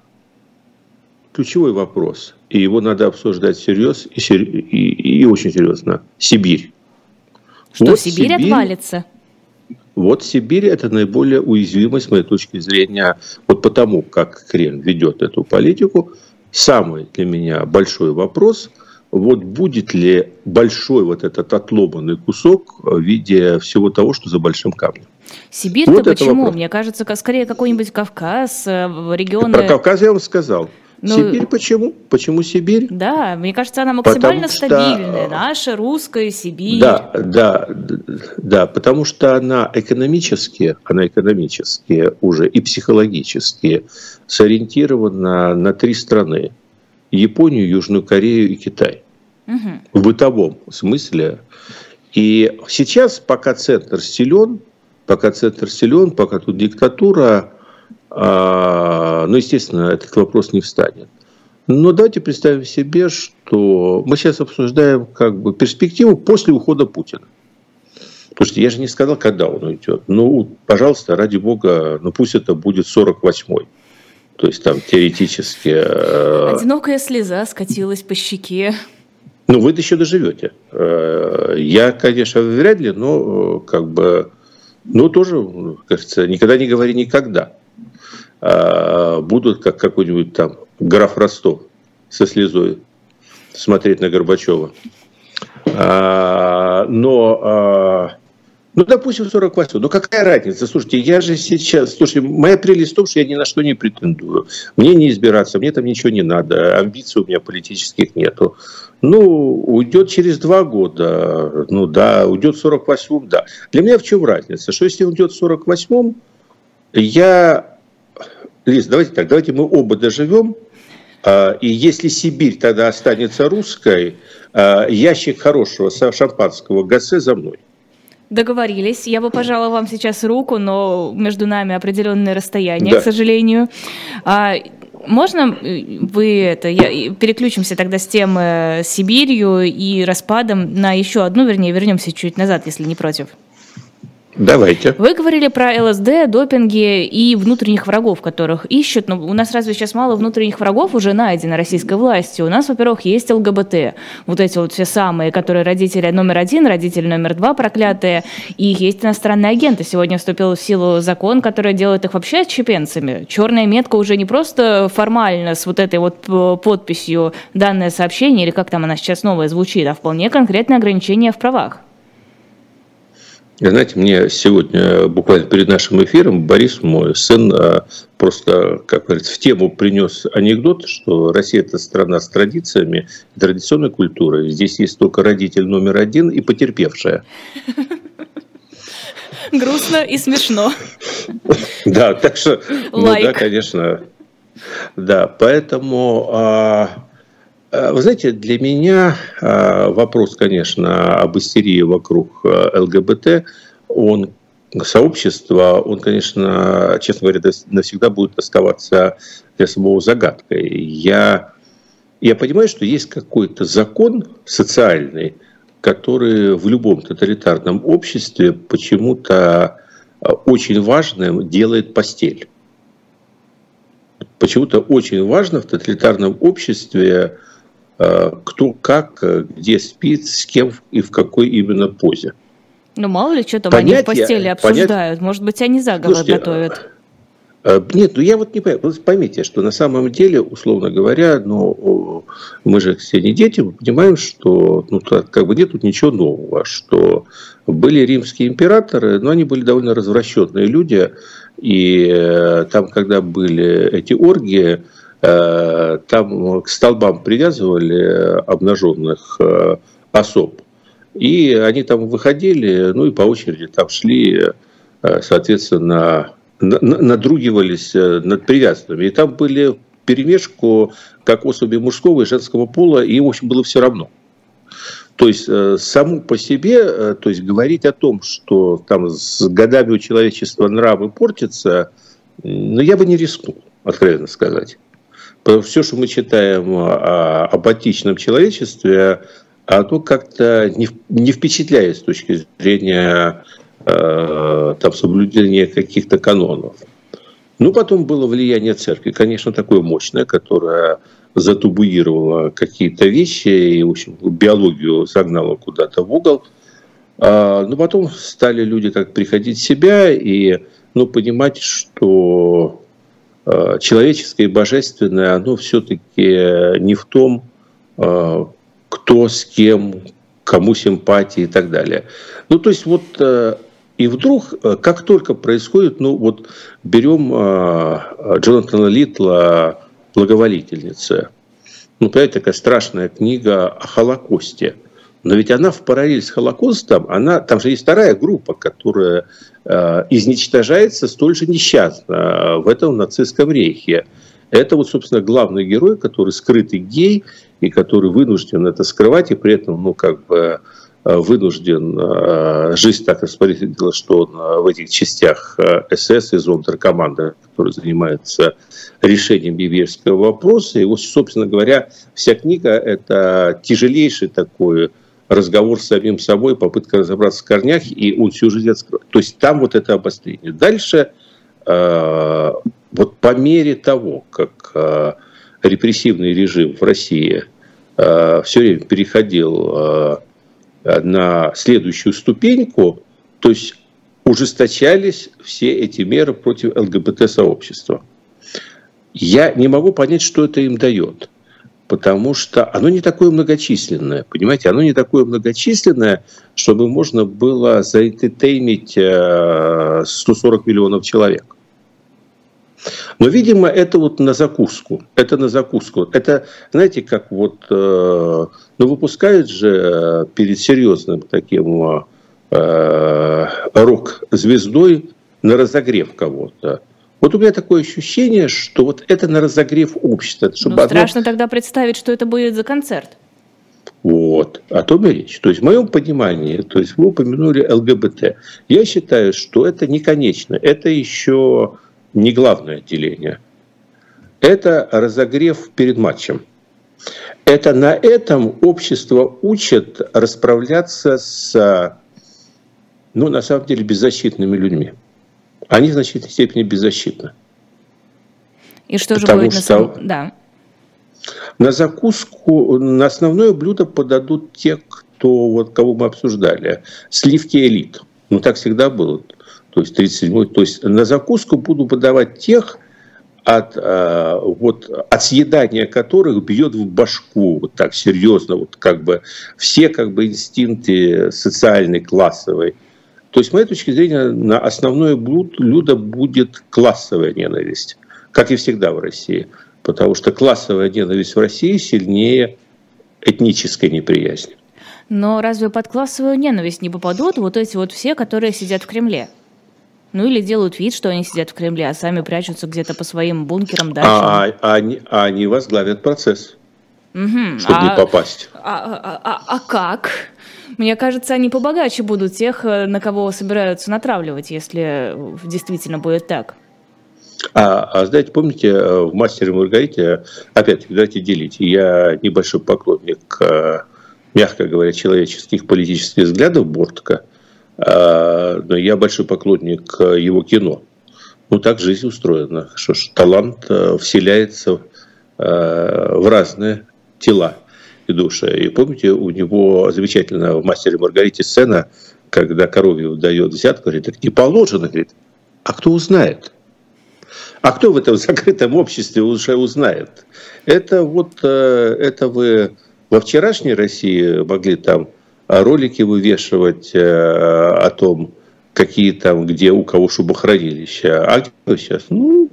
[SPEAKER 2] ключевой вопрос, и его надо обсуждать всерьез и, сер... и, и очень серьезно. Сибирь.
[SPEAKER 1] Что, вот Сибирь, Сибирь отвалится?
[SPEAKER 2] Вот Сибирь – это наиболее уязвимость, с моей точки зрения, вот потому, как Кремль ведет эту политику. Самый для меня большой вопрос – вот будет ли большой вот этот отломанный кусок в виде всего того, что за большим камнем.
[SPEAKER 1] Сибирь-то вот почему? Мне кажется, скорее какой-нибудь Кавказ, э, регионы...
[SPEAKER 2] Про Кавказ я вам сказал. Ну, Сибирь почему? Почему Сибирь?
[SPEAKER 1] Да, мне кажется, она максимально потому стабильная. Что... Наша русская Сибирь.
[SPEAKER 2] Да, да, да, потому что она экономически, она экономически уже и психологически сориентирована на три страны. Японию, Южную Корею и Китай. Угу. В бытовом смысле. И сейчас, пока центр силен, пока центр силен, пока тут диктатура, а, ну, естественно, этот вопрос не встанет. Но давайте представим себе, что мы сейчас обсуждаем как бы перспективу после ухода Путина. Потому что я же не сказал, когда он уйдет. Ну, пожалуйста, ради бога, ну пусть это будет 48-й. То есть там теоретически...
[SPEAKER 1] Э, Одинокая слеза скатилась по щеке.
[SPEAKER 2] Ну, вы еще доживете. Э, я, конечно, вряд ли, но э, как бы... Ну, тоже, кажется, никогда не говори никогда. Будут как какой-нибудь там граф Ростов со слезой смотреть на Горбачева. Но ну, допустим, 48. Ну, какая разница? Слушайте, я же сейчас... Слушайте, моя прелесть в том, что я ни на что не претендую. Мне не избираться, мне там ничего не надо. Амбиций у меня политических нету. Ну, уйдет через два года. Ну, да. Уйдет в 48-м, да. Для меня в чем разница? Что если уйдет в 48-м, я... Лиз, давайте так, давайте мы оба доживем, а, и если Сибирь тогда останется русской, а, ящик хорошего шампанского ГАСе за мной.
[SPEAKER 1] Договорились. Я бы пожала вам сейчас руку, но между нами определенное расстояние, да. к сожалению. А, можно э, вы это, я, переключимся тогда с темы Сибирью и распадом на еще одну, вернее, вернемся чуть назад, если не против.
[SPEAKER 2] Давайте.
[SPEAKER 1] Вы говорили про ЛСД, допинги и внутренних врагов, которых ищут. Но у нас разве сейчас мало внутренних врагов уже найдено российской властью? У нас, во-первых, есть ЛГБТ. Вот эти вот все самые, которые родители номер один, родители номер два проклятые. И есть иностранные агенты. Сегодня вступил в силу закон, который делает их вообще отщепенцами. Черная метка уже не просто формально с вот этой вот подписью данное сообщение, или как там она сейчас новая звучит, а вполне конкретное ограничение в правах.
[SPEAKER 2] Знаете, мне сегодня, буквально перед нашим эфиром, Борис, мой сын, а, просто, как говорится, в тему принес анекдот, что Россия – это страна с традициями, традиционной культурой. Здесь есть только родитель номер один и потерпевшая.
[SPEAKER 1] Грустно и смешно. [LAUGHS]
[SPEAKER 2] Да, так что, ну да, конечно. Да, поэтому а, Э, вы знаете, для меня э, вопрос, конечно, об истерии вокруг э, ЛГБТ, он сообщество, он, конечно, честно говоря, навсегда будет оставаться для самого загадкой. Я, я понимаю, что есть какой-то закон социальный, который в любом тоталитарном обществе почему-то очень важным делает постель. Почему-то очень важно в тоталитарном обществе Э, кто как, э, где спит, с кем и в какой именно позе.
[SPEAKER 1] Ну, мало ли, что там понятие, они в постели обсуждают. Понятие... Может быть, они заговор Слушайте, готовят.
[SPEAKER 2] Э, нет, ну я вот не понимаю. Поймите, что на самом деле, условно говоря, ну, мы же все не дети, мы понимаем, что ну, как бы нет тут ничего нового, что были римские императоры, но они были довольно развращенные люди, и там, когда были эти оргии, Э, там к столбам привязывали обнаженных э, особ. И они там выходили, ну и по очереди там шли, э, соответственно, надругивались над привязанными. И там были перемешку как особи мужского и женского пола, и в общем, было все равно. То есть саму по себе, то есть говорить о том, что там с годами у человечества нравы портятся, ну, я бы не рискнул, откровенно сказать все, что мы читаем о апатичном человечестве, оно как-то не, не впечатляет с точки зрения э, там, соблюдения каких-то канонов. Ну, потом было влияние церкви, конечно, такое мощное, которое затубуировала какие-то вещи и, в общем, биологию загнала куда-то в угол. А, но потом стали люди как приходить в себя и ну, понимать, что человеческое и божественное, оно все-таки не в том, а, кто с кем, кому симпатии и так далее. Ну, то есть вот э, и вдруг, э, как только происходит, ну вот берем Джонатана Литла «Благоволительница». Ну, понимаете, такая страшная книга о Холокосте – но ведь она в параллель с Холокостом, она, там же есть вторая группа, которая э, изничтожается столь же несчастно э, в этом нацистском рейхе. Это вот, собственно, главный герой, который скрытый гей, и который вынужден это скрывать, и при этом, ну, как бы э, вынужден, э, жизнь так распорядилась, что он в этих частях СС и зондеркоманды, который занимается решением еврейского вопроса. И вот, собственно говоря, вся книга – это тяжелейший такой разговор с самим собой, попытка разобраться в корнях, и он всю жизнь открывает. То есть там вот это обострение. Дальше, э, вот по мере того, как э, репрессивный режим в России э, все время переходил на следующую ступеньку, то есть ужесточались все эти меры против ЛГБТ-сообщества. Я не могу понять, что это им дает потому что оно не такое многочисленное, понимаете, оно не такое многочисленное, чтобы можно было заэнтетеймить 140 э, миллионов человек. Но, видимо, это вот на закуску. Это на закуску. Это, знаете, как вот, э, ну, выпускают же э, перед серьезным таким рок-звездой на разогрев кого-то. Вот у меня такое ощущение, что вот это на разогрев общества.
[SPEAKER 1] Чтобы ну, страшно одно... тогда представить, что это будет за концерт.
[SPEAKER 2] Вот, о том и речь. То есть в моем понимании, то есть вы упомянули ЛГБТ. Я считаю, что это не конечно, это еще не главное отделение. Это разогрев перед матчем. Это на этом общество учит расправляться с, ну, на самом деле, беззащитными людьми они в значительной степени беззащитны.
[SPEAKER 1] И что же будет на самом... Да.
[SPEAKER 2] На закуску, на основное блюдо подадут те, кто, вот, кого мы обсуждали. Сливки элит. Ну, так всегда было. То есть 37 То есть на закуску буду подавать тех, от, э, вот, от съедания которых бьет в башку вот так серьезно, вот как бы все как бы инстинкты социальной, классовой, то есть, с моей точки зрения, на основное блюдо будет классовая ненависть, как и всегда в России. Потому что классовая ненависть в России сильнее этнической неприязни.
[SPEAKER 1] Но разве под классовую ненависть не попадут вот эти вот все, которые сидят в Кремле? Ну или делают вид, что они сидят в Кремле, а сами прячутся где-то по своим бункерам дальше.
[SPEAKER 2] А, а, они, а они возглавят процесс, угу. чтобы а, не попасть.
[SPEAKER 1] А, а, а, а как? Мне кажется, они побогаче будут тех, э, на кого собираются натравливать, если действительно будет так.
[SPEAKER 2] А, а знаете, помните, э, в «Мастере Маргарите», опять-таки, давайте делить, я небольшой поклонник, э, мягко говоря, человеческих политических взглядов Бортка, но я большой поклонник его кино. Ну, так жизнь устроена. Что ж, талант вселяется в разные тела и душа. И помните, у него замечательно в «Мастере Маргарите» сцена, когда Коровьев дает взятку, говорит, так не положено, говорит, а кто узнает? А кто в этом закрытом обществе уже узнает? Это вот, э, это вы во вчерашней России могли там ролики вывешивать э, о том, какие там, где у кого шубохранилища. А где сейчас? Ну,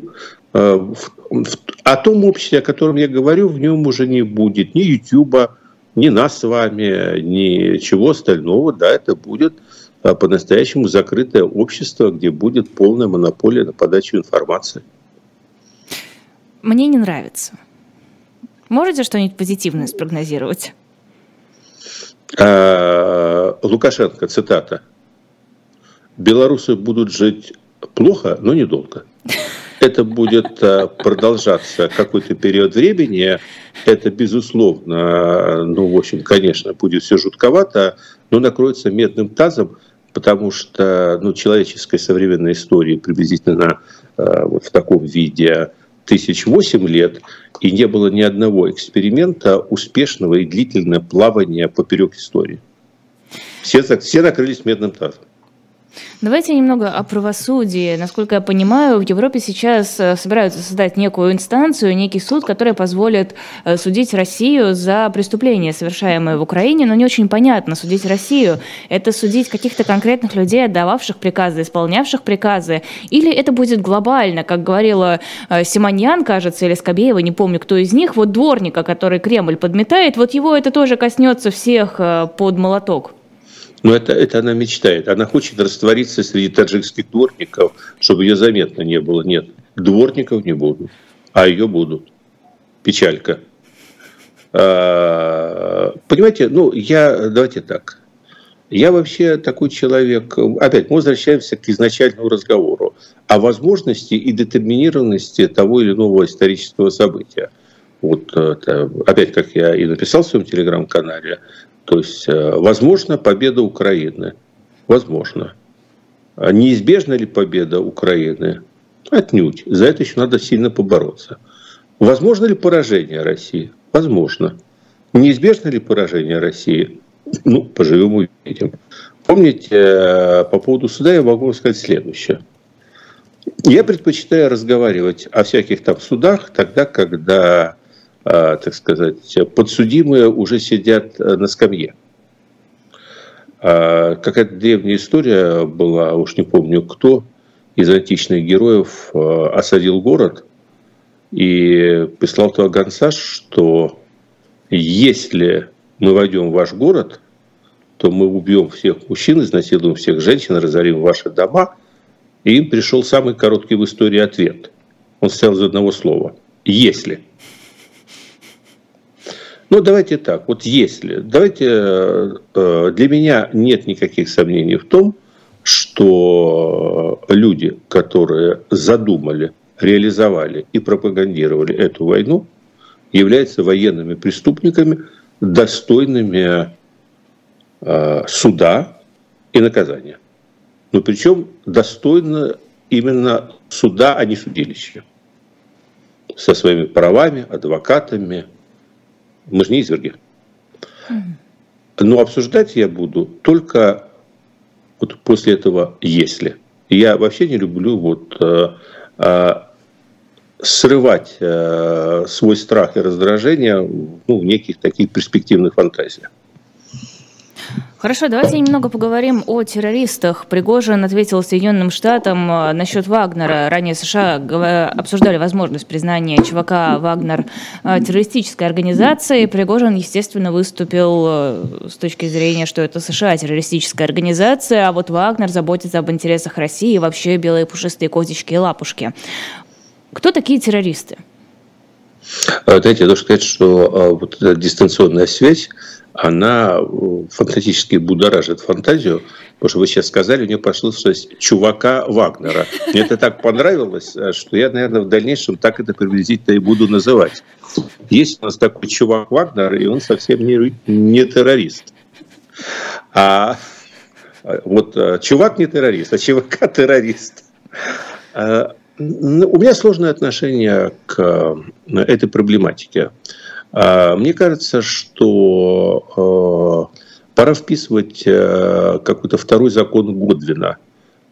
[SPEAKER 2] о том обществе, о котором я говорю, в нем уже не будет ни Ютуба, ни нас с вами, ни чего остального. Да, это будет а, по-настоящему закрытое общество, где будет полная монополия на подачу информации.
[SPEAKER 1] Мне не нравится. Можете что-нибудь позитивное спрогнозировать?
[SPEAKER 2] А, Лукашенко, цитата. Белорусы будут жить плохо, но недолго [LAUGHS] это будет э, продолжаться какой-то период времени. Это, безусловно, ну, в общем, конечно, будет все жутковато, но накроется медным тазом, потому что ну, человеческая современная история приблизительно э, вот в таком виде тысяч восемь лет, и не было ни одного эксперимента успешного и длительного плавания поперек истории. Все, все накрылись медным тазом.
[SPEAKER 1] Давайте немного о правосудии. Насколько я понимаю, в Европе сейчас э, собираются создать некую инстанцию, некий суд, который позволит э, судить Россию за преступления, совершаемые в Украине, но не очень понятно, судить Россию – это судить каких-то конкретных людей, отдававших приказы, исполнявших приказы, или это будет глобально, как говорила э, Симоньян, кажется, или Скобеева, не помню, кто из них, вот дворника, который Кремль подметает, вот его это тоже коснется всех под молоток.
[SPEAKER 2] Но это, это она мечтает. Она хочет раствориться среди таджикских дворников, чтобы ее заметно не было. Нет, дворников не будут, а ее будут. Печалька. А, понимаете, ну, я, давайте так. Я вообще такой человек, опять мы возвращаемся к изначальному разговору о возможности и детерминированности того или иного исторического события. Вот это, опять, как я и написал в своем телеграм-канале, то есть, э, возможно, победа Украины. Возможно. А неизбежна ли победа Украины? Отнюдь. За это еще надо сильно побороться. Возможно ли поражение России? Возможно. Неизбежно ли поражение России? Ну, поживем увидим. Помните, э, по поводу суда я могу сказать следующее. Я предпочитаю разговаривать о всяких там судах тогда, когда так сказать, подсудимые уже сидят э, на скамье. А, какая-то древняя история была, уж не помню кто, из античных героев э, осадил город и прислал туда гонца, что если мы войдем в ваш город, то мы убьем всех мужчин, изнасилуем всех женщин, разорим ваши дома. И им пришел самый короткий в истории ответ. Он стоял из одного слова. Если. Ну, давайте так, вот если, давайте, э, для меня нет никаких сомнений в том, что люди, которые задумали, реализовали и пропагандировали эту войну, являются военными преступниками, достойными э, суда и наказания. Но причем достойно именно суда, а не судилища. Со своими правами, адвокатами, мы же не изверги. Но обсуждать я буду только вот после этого «если». Я вообще не люблю вот э, э, срывать э, свой страх и раздражение ну, в неких таких перспективных фантазиях.
[SPEAKER 1] Хорошо, давайте немного поговорим о террористах. Пригожин ответил Соединенным Штатам э, насчет Вагнера. Ранее США обсуждали возможность признания ЧВК «Вагнер» э, террористической организацией. Пригожин, естественно, выступил э, с точки зрения, что это США террористическая организация, а вот Вагнер заботится об интересах России и вообще белые пушистые котички и лапушки. Кто такие террористы?
[SPEAKER 2] Знаете, я должен сказать, что вот эта дистанционная связь она э, фантастически будоражит фантазию, потому что вы сейчас сказали, у нее послышалось чувака Вагнера. Мне это так понравилось, э, что я, наверное, в дальнейшем так это приблизительно и буду называть. Есть у нас такой чувак Вагнер, и он совсем не, не террорист. А вот э, чувак не террорист, а ЧВК террорист. У меня сложное отношение к этой проблематике. А, мне кажется, что э, пора вписывать э, какой-то второй закон Годвина.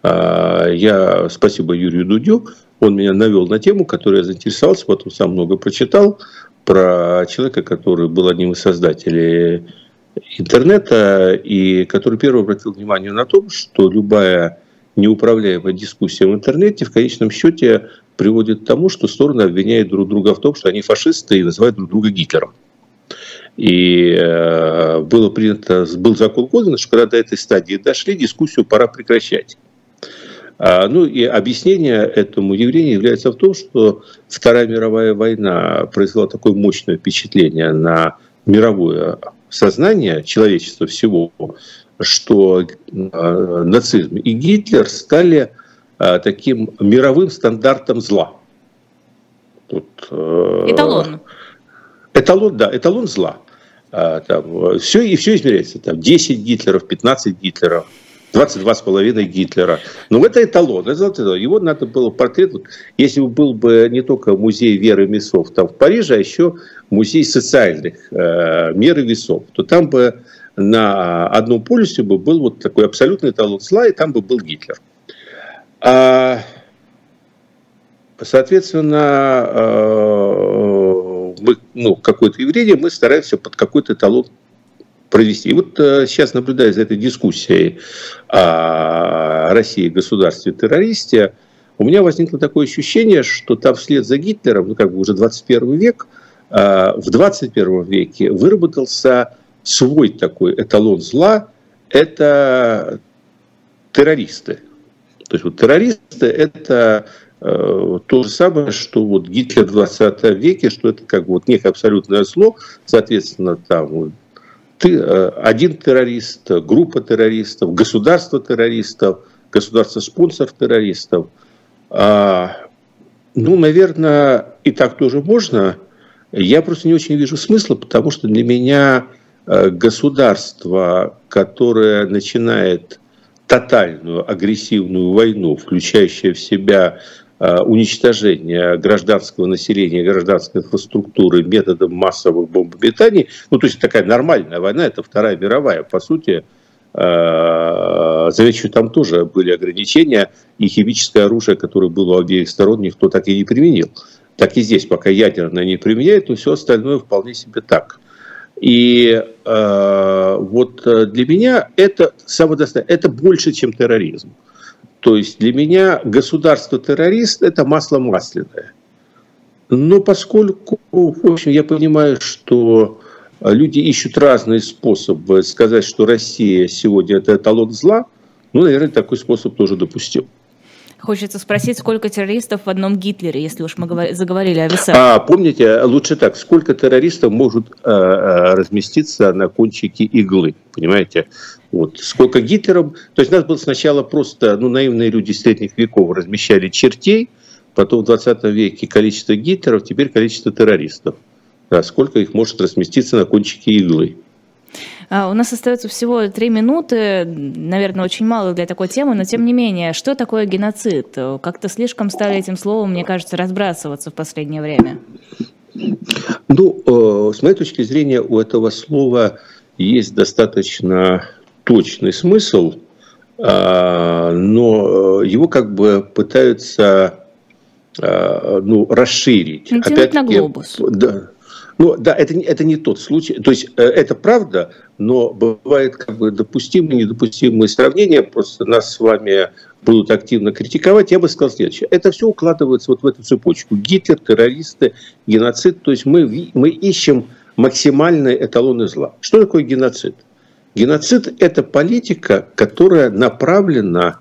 [SPEAKER 2] А, я, спасибо Юрию Дудю, он меня навел на тему, которой я заинтересовался, потом сам много прочитал, про человека, который был одним из создателей интернета, и который первый обратил внимание на то, что любая неуправляемая дискуссия в интернете в конечном счете приводит к тому, что стороны обвиняют друг друга в том, что они фашисты и называют друг друга Гитлером. И э, было принято, был закон Година, что когда до этой стадии дошли, дискуссию пора прекращать. А, ну и объяснение этому явлению является в том, что Вторая мировая война произвела такое мощное впечатление на мировое сознание человечества всего, что э, нацизм и Гитлер стали таким мировым стандартом зла.
[SPEAKER 1] Тут, э, эталон.
[SPEAKER 2] Эталон, да, эталон зла. Э, там, все, и все измеряется. Там 10 Гитлеров, 15 Гитлеров. 22,5 Гитлера. Но это эталон. Это, его надо было портрет. Если бы был бы не только музей веры весов там в Париже, а еще музей социальных э, мер и весов, то там бы на одном полюсе бы был вот такой абсолютный эталон зла, и там бы был Гитлер. А, соответственно, э, мы, ну, какое-то явление мы стараемся под какой-то эталон провести. И вот э, сейчас, наблюдая за этой дискуссией о России государстве-террористе, у меня возникло такое ощущение, что там вслед за Гитлером, ну как бы уже 21 век, э, в 21 веке выработался свой такой эталон зла, это террористы. То есть вот террористы это э, то же самое, что вот Гитлер в 20 веке, что это как бы вот некое абсолютное зло, соответственно, там ты, э, один террорист, группа террористов, государство террористов, государство-спонсор террористов. А, ну, наверное, и так тоже можно. Я просто не очень вижу смысла, потому что для меня э, государство, которое начинает тотальную агрессивную войну, включающая в себя Э, уничтожения гражданского населения, гражданской инфраструктуры методом массовых бомбометаний, ну, то есть такая нормальная война, это Вторая мировая, по сути, э, Замечу, там тоже были ограничения, и химическое оружие, которое было у обеих сторон, никто так и не применил. Так и здесь, пока ядерное не применяет, то все остальное вполне себе так. И э, вот для меня это самодостаточно, это больше, чем терроризм. То есть для меня государство-террорист – это масло масляное. Но поскольку, в общем, я понимаю, что люди ищут разные способы сказать, что Россия сегодня – это эталон зла, ну, наверное, такой способ тоже допустим.
[SPEAKER 1] Хочется спросить, сколько террористов в одном Гитлере, если уж мы заговорили о весах.
[SPEAKER 2] А, помните, лучше так, сколько террористов может э, э разместиться на кончике иглы, понимаете? Вот. Сколько Гитлеров... То есть нас было сначала просто, ну, наивные люди средних веков размещали чертей, потом в 20 веке количество Гитлеров, теперь количество террористов. Да, сколько их может разместиться на кончике иглы.
[SPEAKER 1] А, у нас остается всего три минуты, наверное, очень мало для такой темы, но тем не менее, что такое геноцид? Как-то слишком стали этим словом, мне кажется, разбрасываться в последнее время.
[SPEAKER 2] Ну, э, с моей точки зрения, у этого слова есть достаточно точный смысл, а, но э, его как бы пытаются а, ну, расширить.
[SPEAKER 1] Опять на глобус.
[SPEAKER 2] Да, ну, да, это, это не тот случай. То есть э, это правда, но бывает как бы допустимые, недопустимые сравнения. Просто нас с вами будут активно критиковать. Я бы сказал следующее. Это все укладывается вот в эту цепочку. Гитлер, террористы, геноцид. То есть мы, мы ищем максимальные эталоны зла. Что такое геноцид? Геноцид – это политика, которая направлена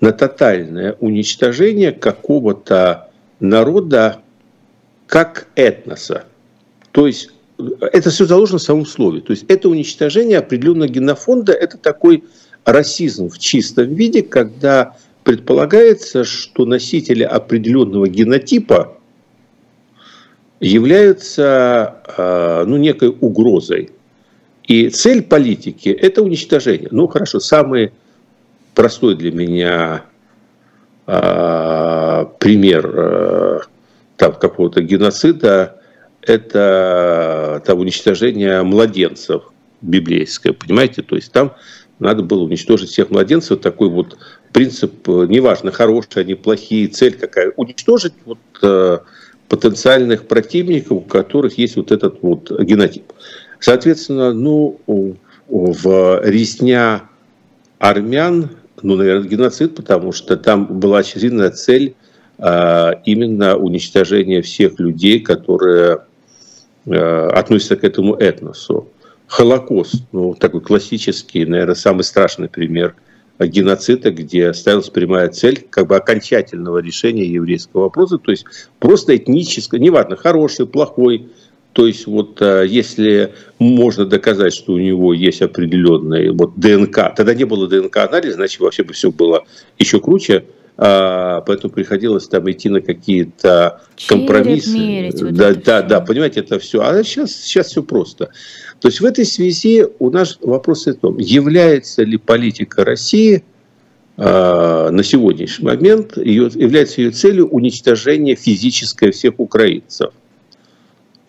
[SPEAKER 2] на тотальное уничтожение какого-то народа как этноса. То есть это все заложено в самом слове. То есть это уничтожение определенного генофонда, это такой расизм в чистом виде, когда предполагается, что носители определенного генотипа являются а, ну, некой угрозой. И цель политики – это уничтожение. Ну, хорошо, самый простой для меня э, пример э, там, какого-то геноцида это там, уничтожение младенцев библейское, понимаете? То есть там надо было уничтожить всех младенцев. Такой вот принцип, э, неважно, хорошие они, плохие, цель какая. Уничтожить вот, э, потенциальных противников, у которых есть вот этот вот генотип. Соответственно, ну, в резня армян, ну, наверное, геноцид, потому что там была очевидная цель а, именно уничтожение всех людей, которые Э, относится к этому этносу. Холокост, ну, такой классический, наверное, самый страшный пример геноцида, где ставилась прямая цель как бы окончательного решения еврейского вопроса, то есть просто этническое, неважно, хороший, плохой, то есть вот э, если можно доказать, что у него есть определенный вот ДНК, тогда не было ДНК-анализа, значит вообще бы все было еще круче, поэтому приходилось там идти на какие-то компромиссы. Мерить, вот да, да, все. да, понимаете, это все. А сейчас, сейчас все просто. То есть в этой связи у нас вопрос в том, является ли политика России на сегодняшний момент ее, является ее целью уничтожение физическое всех украинцев.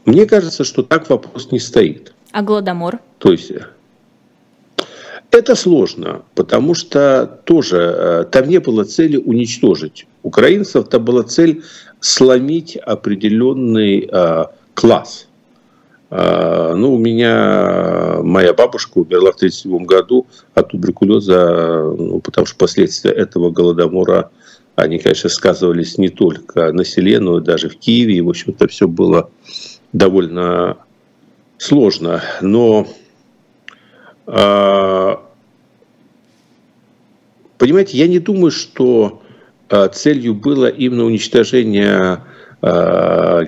[SPEAKER 2] Мне кажется, что так вопрос не стоит.
[SPEAKER 1] А Голодомор?
[SPEAKER 2] То есть это сложно, потому что тоже э, там не было цели уничтожить украинцев, там была цель сломить определенный э, класс. Э, ну, у меня моя бабушка умерла в 1937 году от туберкулеза, ну, потому что последствия этого голодомора, они, конечно, сказывались не только на селе, но и даже в Киеве. И, в общем-то, все было довольно сложно. Но понимаете, я не думаю, что а, целью было именно уничтожение а,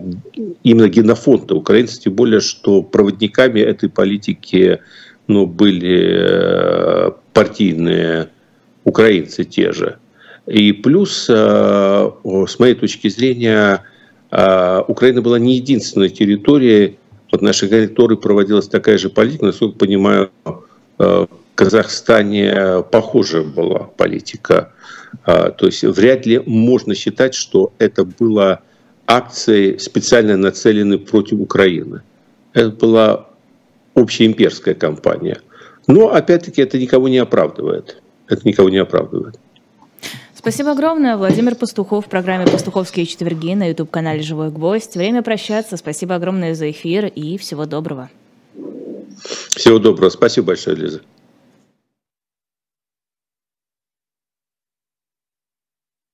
[SPEAKER 2] именно генофонда украинцев, тем более, что проводниками этой политики ну, были партийные украинцы те же. И плюс, с моей точки зрения, Украина была не единственной территорией, вот нашей территории проводилась такая же политика, насколько понимаю, в Казахстане похожая была политика. А, то есть вряд ли можно считать, что это была акция специально нацеленная против Украины. Это была общеимперская кампания. Но, опять-таки, это никого не оправдывает. Это никого не оправдывает.
[SPEAKER 1] Спасибо огромное. Владимир Пастухов в программе «Пастуховские четверги» на YouTube-канале «Живой гвоздь». Время прощаться. Спасибо огромное за эфир и всего доброго.
[SPEAKER 2] Всего доброго. Спасибо большое, Лиза.